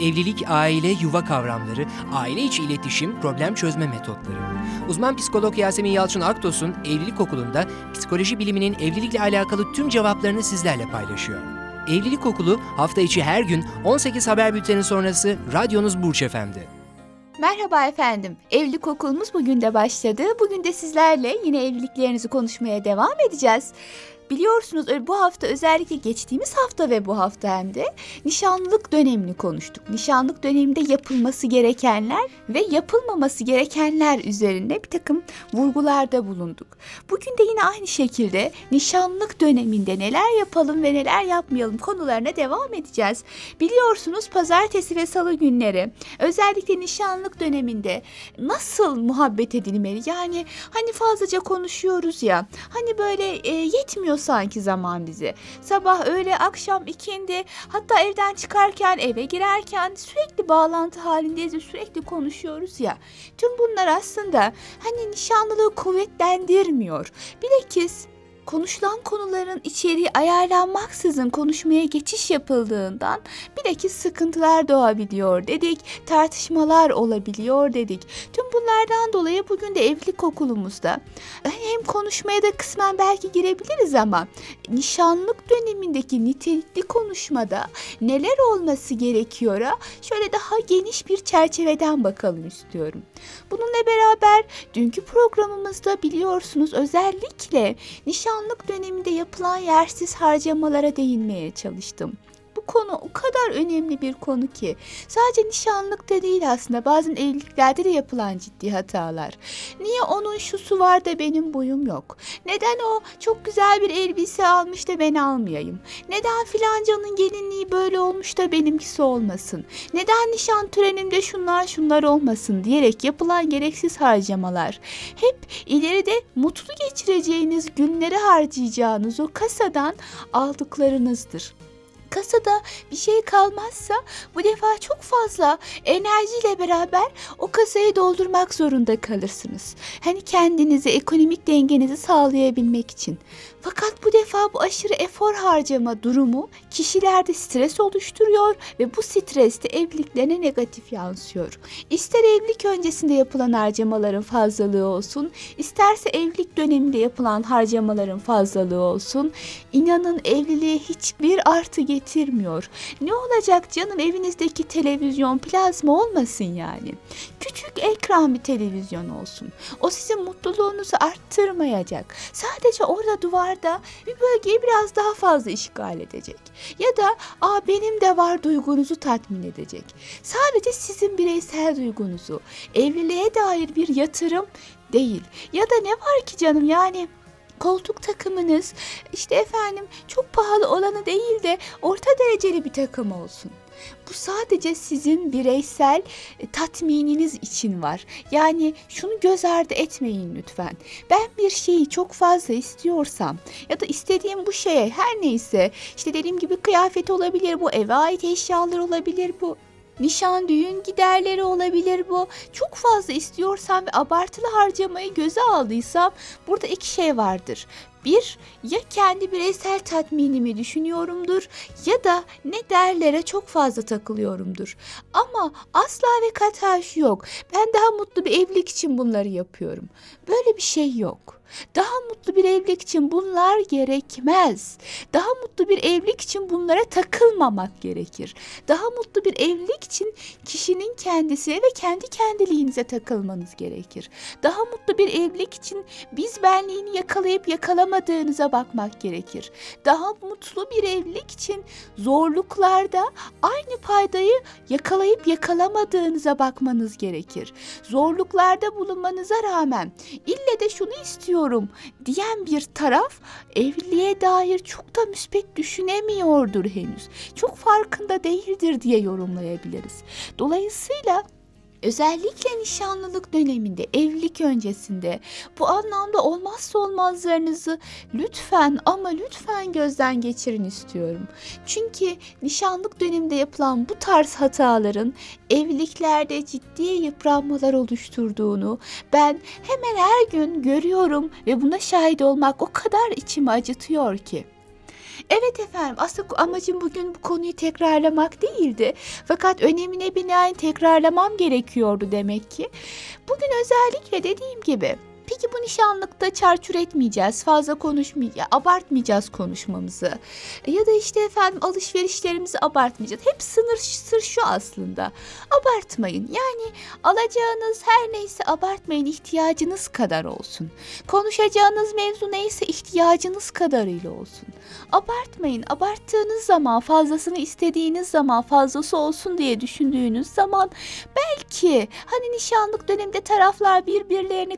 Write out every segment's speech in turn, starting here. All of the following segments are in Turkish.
Evlilik, aile, yuva kavramları, aile içi iletişim, problem çözme metotları. Uzman psikolog Yasemin Yalçın Aktos'un Evlilik Okulu'nda psikoloji biliminin evlilikle alakalı tüm cevaplarını sizlerle paylaşıyor. Evlilik Okulu hafta içi her gün 18 haber bülteni sonrası radyonuz Burç Efendi. Merhaba efendim. Evlilik okulumuz bugün de başladı. Bugün de sizlerle yine evliliklerinizi konuşmaya devam edeceğiz. Biliyorsunuz bu hafta özellikle geçtiğimiz hafta ve bu hafta hem de nişanlılık dönemini konuştuk. Nişanlık döneminde yapılması gerekenler ve yapılmaması gerekenler üzerinde bir takım vurgularda bulunduk. Bugün de yine aynı şekilde nişanlık döneminde neler yapalım ve neler yapmayalım konularına devam edeceğiz. Biliyorsunuz pazartesi ve salı günleri özellikle nişanlık döneminde nasıl muhabbet edilmeli? Yani hani fazlaca konuşuyoruz ya hani böyle e, yetmiyor yetmiyor sanki zaman bize. Sabah, öğle, akşam, ikindi hatta evden çıkarken, eve girerken sürekli bağlantı halindeyiz ve sürekli konuşuyoruz ya. Tüm bunlar aslında hani nişanlılığı kuvvetlendirmiyor. Bilakis konuşulan konuların içeriği ayarlanmaksızın konuşmaya geçiş yapıldığından bilakis sıkıntılar doğabiliyor dedik, tartışmalar olabiliyor dedik. Tüm bunlardan dolayı bugün de evlilik okulumuzda hem konuşmaya da kısmen belki girebiliriz ama nişanlık dönemindeki nitelikli konuşmada neler olması gerekiyor şöyle daha geniş bir çerçeveden bakalım istiyorum. Bununla beraber dünkü programımızda biliyorsunuz özellikle nişanlık döneminde yapılan yersiz harcamalara değinmeye çalıştım konu o kadar önemli bir konu ki. Sadece nişanlıkta değil aslında bazen evliliklerde de yapılan ciddi hatalar. Niye onun şusu var da benim boyum yok? Neden o çok güzel bir elbise almış da ben almayayım? Neden filancanın gelinliği böyle olmuş da benimkisi olmasın? Neden nişan törenimde şunlar şunlar olmasın diyerek yapılan gereksiz harcamalar. Hep ileride mutlu geçireceğiniz günleri harcayacağınız o kasadan aldıklarınızdır kasada bir şey kalmazsa bu defa çok fazla enerjiyle beraber o kasayı doldurmak zorunda kalırsınız. Hani kendinizi, ekonomik dengenizi sağlayabilmek için. Fakat bu defa bu aşırı efor harcama durumu kişilerde stres oluşturuyor ve bu stres de evliliklerine negatif yansıyor. İster evlilik öncesinde yapılan harcamaların fazlalığı olsun, isterse evlilik döneminde yapılan harcamaların fazlalığı olsun, inanın evliliğe hiçbir artı getirmiyor. Ne olacak canım evinizdeki televizyon plazma olmasın yani. Küçük ekran bir televizyon olsun. O sizin mutluluğunuzu arttırmayacak. Sadece orada duvar da bir bölgeyi biraz daha fazla işgal edecek. Ya da aa benim de var duygunuzu tatmin edecek. Sadece sizin bireysel duygunuzu, evliliğe dair bir yatırım değil. Ya da ne var ki canım yani koltuk takımınız işte efendim çok pahalı olanı değil de orta dereceli bir takım olsun. Bu sadece sizin bireysel e, tatmininiz için var. Yani şunu göz ardı etmeyin lütfen. Ben bir şeyi çok fazla istiyorsam ya da istediğim bu şeye her neyse işte dediğim gibi kıyafet olabilir bu, eve ait eşyalar olabilir bu nişan düğün giderleri olabilir bu. Çok fazla istiyorsam ve abartılı harcamayı göze aldıysam burada iki şey vardır. Bir, ya kendi bireysel tatminimi düşünüyorumdur ya da ne derlere çok fazla takılıyorumdur. Ama asla ve kata yok. Ben daha mutlu bir evlilik için bunları yapıyorum. Böyle bir şey yok. Daha mutlu bir evlilik için bunlar gerekmez. Daha mutlu bir evlilik için bunlara takılmamak gerekir. Daha mutlu bir evlilik için kişinin kendisine ve kendi kendiliğinize takılmanız gerekir. Daha mutlu bir evlilik için biz benliğini yakalayıp yakalamadığınıza bakmak gerekir. Daha mutlu bir evlilik için zorluklarda aynı paydayı yakalayıp yakalamadığınıza bakmanız gerekir. Zorluklarda bulunmanıza rağmen ille de şunu istiyorum diyen bir taraf evliliğe dair çok da müspet düşünemiyordur henüz. Çok farkında değildir diye yorumlayabiliriz. Dolayısıyla Özellikle nişanlılık döneminde, evlilik öncesinde bu anlamda olmazsa olmazlarınızı lütfen ama lütfen gözden geçirin istiyorum. Çünkü nişanlık döneminde yapılan bu tarz hataların evliliklerde ciddi yıpranmalar oluşturduğunu ben hemen her gün görüyorum ve buna şahit olmak o kadar içimi acıtıyor ki. Evet efendim aslında amacım bugün bu konuyu tekrarlamak değildi. Fakat önemine binaen tekrarlamam gerekiyordu demek ki. Bugün özellikle dediğim gibi Peki bu nişanlıkta çarçur etmeyeceğiz, fazla konuşmayacağız, abartmayacağız konuşmamızı. Ya da işte efendim alışverişlerimizi abartmayacağız. Hep sınır sır şu aslında. Abartmayın. Yani alacağınız her neyse abartmayın ihtiyacınız kadar olsun. Konuşacağınız mevzu neyse ihtiyacınız kadarıyla olsun. Abartmayın. Abarttığınız zaman, fazlasını istediğiniz zaman, fazlası olsun diye düşündüğünüz zaman belki hani nişanlık döneminde taraflar birbirlerini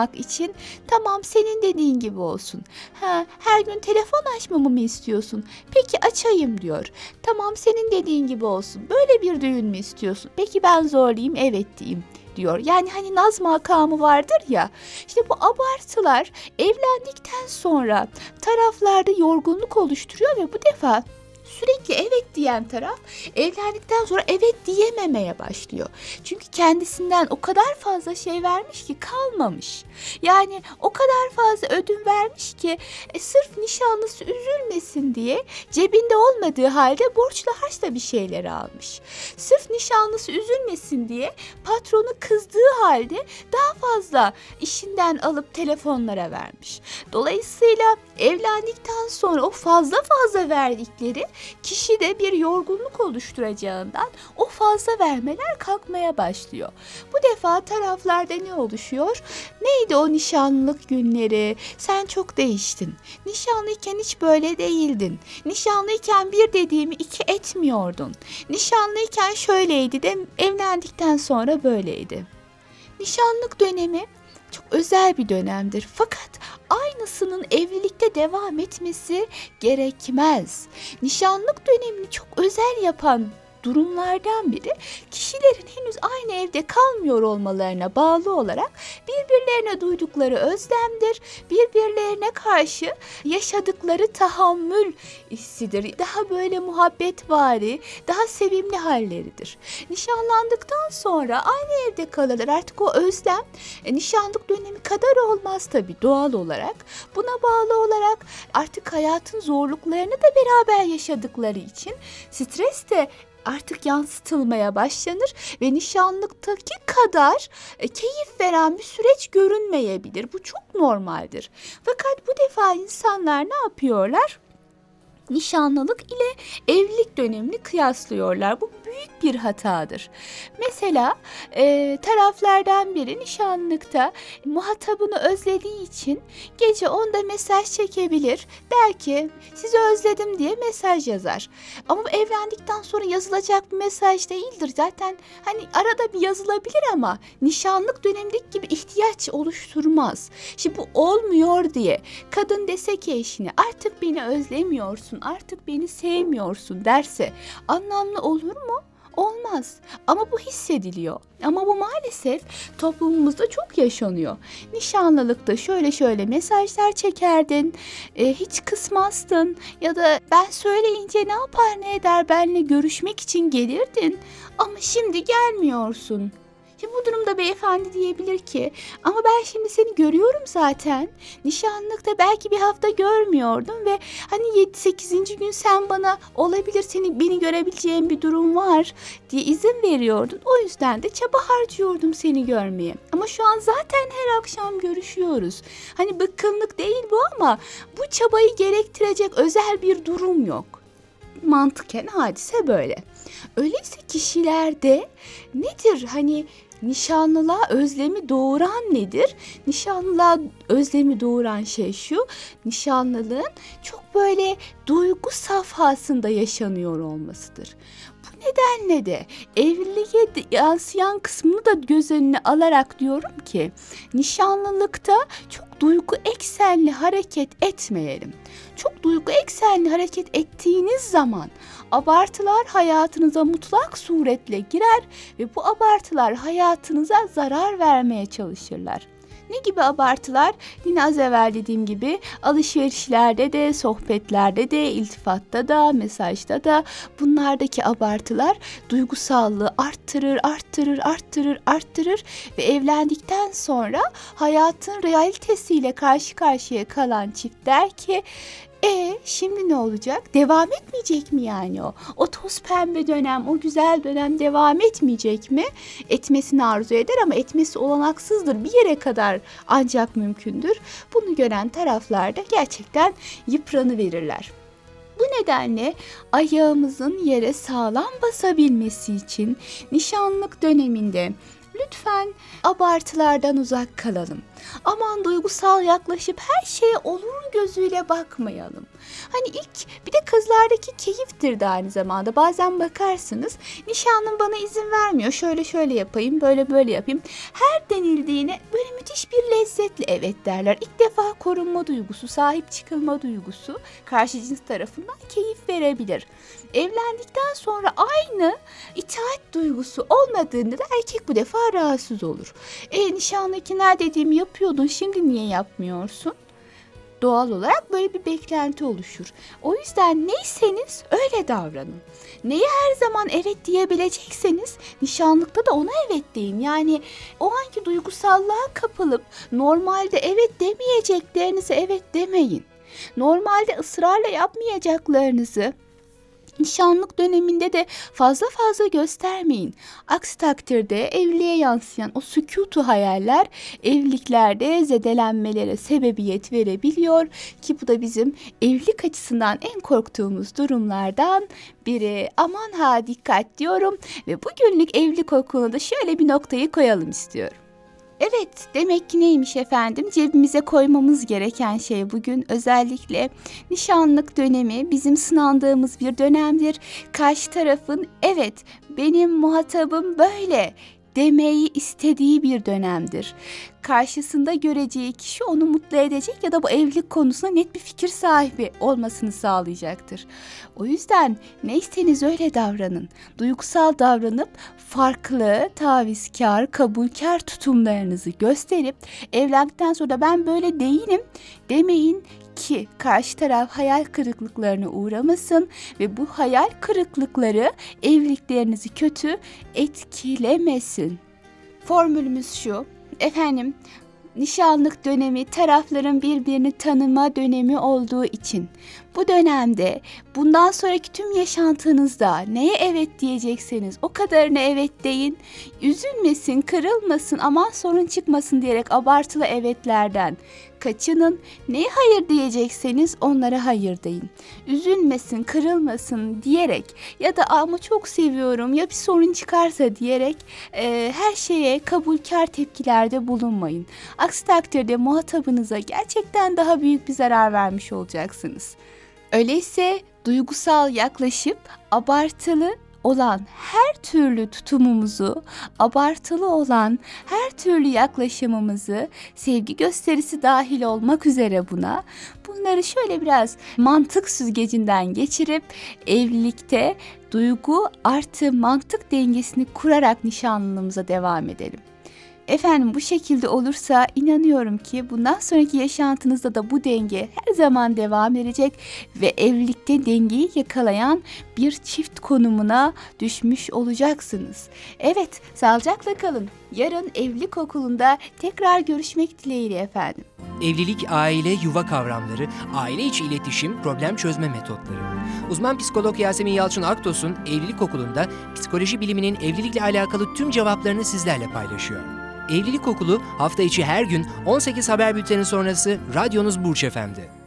kırmamak için tamam senin dediğin gibi olsun. Ha, her gün telefon açmamı mı istiyorsun? Peki açayım diyor. Tamam senin dediğin gibi olsun. Böyle bir düğün mü istiyorsun? Peki ben zorlayayım evet diyeyim diyor. Yani hani naz makamı vardır ya. İşte bu abartılar evlendikten sonra taraflarda yorgunluk oluşturuyor ve bu defa sürekli evet diyen taraf evlendikten sonra evet diyememeye başlıyor. Çünkü kendisinden o kadar fazla şey vermiş ki kalmamış. Yani o kadar fazla ödün vermiş ki e, sırf nişanlısı üzülmesin diye cebinde olmadığı halde borçla harçla bir şeyler almış. Sırf nişanlısı üzülmesin diye patronu kızdığı halde daha fazla işinden alıp telefonlara vermiş. Dolayısıyla evlendikten sonra o fazla fazla verdikleri kişide bir yorgunluk oluşturacağından o fazla vermeler kalkmaya başlıyor. Bu defa taraflarda ne oluşuyor? Neydi o nişanlılık günleri? Sen çok değiştin. Nişanlıyken hiç böyle değildin. Nişanlıyken bir dediğimi iki etmiyordun. Nişanlıyken şöyleydi de evlendikten sonra böyleydi. Nişanlık dönemi çok özel bir dönemdir. Fakat aynısının evlilikte devam etmesi gerekmez. Nişanlık dönemini çok özel yapan durumlardan biri kişilerin henüz aynı evde kalmıyor olmalarına bağlı olarak birbirlerine duydukları özlemdir. Birbirlerine karşı yaşadıkları tahammül hissidir. Daha böyle muhabbetvari, daha sevimli halleridir. Nişanlandıktan sonra aynı evde kalırlar. Artık o özlem e, nişanlık dönemi kadar olmaz tabii doğal olarak. Buna bağlı olarak artık hayatın zorluklarını da beraber yaşadıkları için stres de artık yansıtılmaya başlanır ve nişanlıktaki kadar e, keyif veren bir süreç görünmeyebilir. Bu çok normaldir. Fakat bu defa insanlar ne yapıyorlar? nişanlılık ile evlilik dönemini kıyaslıyorlar. Bu büyük bir hatadır. Mesela e, taraflardan biri nişanlıkta muhatabını özlediği için gece onda mesaj çekebilir. Der ki sizi özledim diye mesaj yazar. Ama bu evlendikten sonra yazılacak bir mesaj değildir. Zaten hani arada bir yazılabilir ama nişanlık dönemindeki gibi ihtiyaç oluşturmaz. Şimdi bu olmuyor diye kadın dese ki eşine artık beni özlemiyorsun, artık beni sevmiyorsun derse anlamlı olur mu? Olmaz. Ama bu hissediliyor. Ama bu maalesef toplumumuzda çok yaşanıyor. Nişanlılıkta şöyle şöyle mesajlar çekerdin, e, hiç kısmazdın ya da ben söyleyince ne yapar ne eder benle görüşmek için gelirdin ama şimdi gelmiyorsun. Şimdi bu durumda beyefendi diyebilir ki ama ben şimdi seni görüyorum zaten. Nişanlıkta belki bir hafta görmüyordum ve hani 7-8. gün sen bana olabilir seni beni görebileceğin bir durum var diye izin veriyordun. O yüzden de çaba harcıyordum seni görmeye. Ama şu an zaten her akşam görüşüyoruz. Hani bıkkınlık değil bu ama bu çabayı gerektirecek özel bir durum yok. Mantıken hadise böyle. Öyleyse kişilerde nedir hani nişanlılığa özlemi doğuran nedir? Nişanlılığa özlemi doğuran şey şu. Nişanlılığın çok böyle duygu safhasında yaşanıyor olmasıdır. Nedenle de evliliğe yansıyan kısmını da göz önüne alarak diyorum ki nişanlılıkta çok duygu eksenli hareket etmeyelim. Çok duygu eksenli hareket ettiğiniz zaman abartılar hayatınıza mutlak suretle girer ve bu abartılar hayatınıza zarar vermeye çalışırlar. Ne gibi abartılar? Yine az evvel dediğim gibi alışverişlerde de, sohbetlerde de, iltifatta da, mesajda da bunlardaki abartılar duygusallığı arttırır, arttırır, arttırır, arttırır ve evlendikten sonra hayatın realitesiyle karşı karşıya kalan çift der ki E şimdi ne olacak? Devam etmeyecek mi yani o? O toz pembe dönem, o güzel dönem devam etmeyecek mi? Etmesini arzu eder ama etmesi olanaksızdır. Bir yere kadar ancak mümkündür. Bunu gören taraflar da gerçekten yıpranı verirler. Bu nedenle ayağımızın yere sağlam basabilmesi için nişanlık döneminde lütfen abartılardan uzak kalalım. Aman duygusal yaklaşıp her şeye olur gözüyle bakmayalım. Hani ilk bir de kızlardaki keyiftir de aynı zamanda. Bazen bakarsınız nişanlım bana izin vermiyor. Şöyle şöyle yapayım, böyle böyle yapayım. Her denildiğine böyle müthiş bir lezzetle evet derler. İlk defa korunma duygusu, sahip çıkılma duygusu karşı cins tarafından keyif verebilir. Evlendikten sonra aynı itaat duygusu olmadığında da erkek bu defa rahatsız olur. E nişanlıkiler dediğimi yapıyordun şimdi niye yapmıyorsun? Doğal olarak böyle bir beklenti oluşur. O yüzden neyseniz öyle davranın. Neye her zaman evet diyebilecekseniz nişanlıkta da ona evet deyin. Yani o anki duygusallığa kapılıp normalde evet demeyeceklerinize evet demeyin. Normalde ısrarla yapmayacaklarınızı Nişanlık döneminde de fazla fazla göstermeyin. Aksi takdirde evliliğe yansıyan o sükutu hayaller evliliklerde zedelenmelere sebebiyet verebiliyor ki bu da bizim evlilik açısından en korktuğumuz durumlardan biri. Aman ha dikkat diyorum ve bugünlük evlilik okuluna da şöyle bir noktayı koyalım istiyorum. Evet, demek ki neymiş efendim? Cebimize koymamız gereken şey bugün özellikle nişanlık dönemi bizim sınandığımız bir dönemdir. Karşı tarafın evet benim muhatabım böyle demeyi istediği bir dönemdir. Karşısında göreceği kişi onu mutlu edecek ya da bu evlilik konusunda net bir fikir sahibi olmasını sağlayacaktır. O yüzden neyseniz öyle davranın. Duygusal davranıp farklı, tavizkar, kabulkar tutumlarınızı gösterip evlendikten sonra ben böyle değilim demeyin ki karşı taraf hayal kırıklıklarına uğramasın ve bu hayal kırıklıkları evliliklerinizi kötü etkilemesin. Formülümüz şu. Efendim, nişanlık dönemi tarafların birbirini tanıma dönemi olduğu için bu dönemde bundan sonraki tüm yaşantınızda neye evet diyecekseniz o kadarına evet deyin. Üzülmesin, kırılmasın, aman sorun çıkmasın diyerek abartılı evetlerden kaçının. Neye hayır diyecekseniz onlara hayır deyin. Üzülmesin, kırılmasın diyerek ya da ama çok seviyorum ya bir sorun çıkarsa diyerek e, her şeye kabulkar tepkilerde bulunmayın. Aksi takdirde muhatabınıza gerçekten daha büyük bir zarar vermiş olacaksınız. Öyleyse duygusal yaklaşıp abartılı olan her türlü tutumumuzu, abartılı olan her türlü yaklaşımımızı, sevgi gösterisi dahil olmak üzere buna, bunları şöyle biraz mantık süzgecinden geçirip evlilikte duygu artı mantık dengesini kurarak nişanlılığımıza devam edelim. Efendim bu şekilde olursa inanıyorum ki bundan sonraki yaşantınızda da bu denge her zaman devam edecek ve evlilikte dengeyi yakalayan bir çift konumuna düşmüş olacaksınız. Evet, sağlıcakla kalın. Yarın evlilik okulunda tekrar görüşmek dileğiyle efendim. Evlilik, aile, yuva kavramları, aile içi iletişim, problem çözme metotları. Uzman psikolog Yasemin Yalçın Aktos'un Evlilik Okulu'nda psikoloji biliminin evlilikle alakalı tüm cevaplarını sizlerle paylaşıyor. Evlilik Okulu hafta içi her gün 18 haber bülteni sonrası radyonuz Burç Efendi.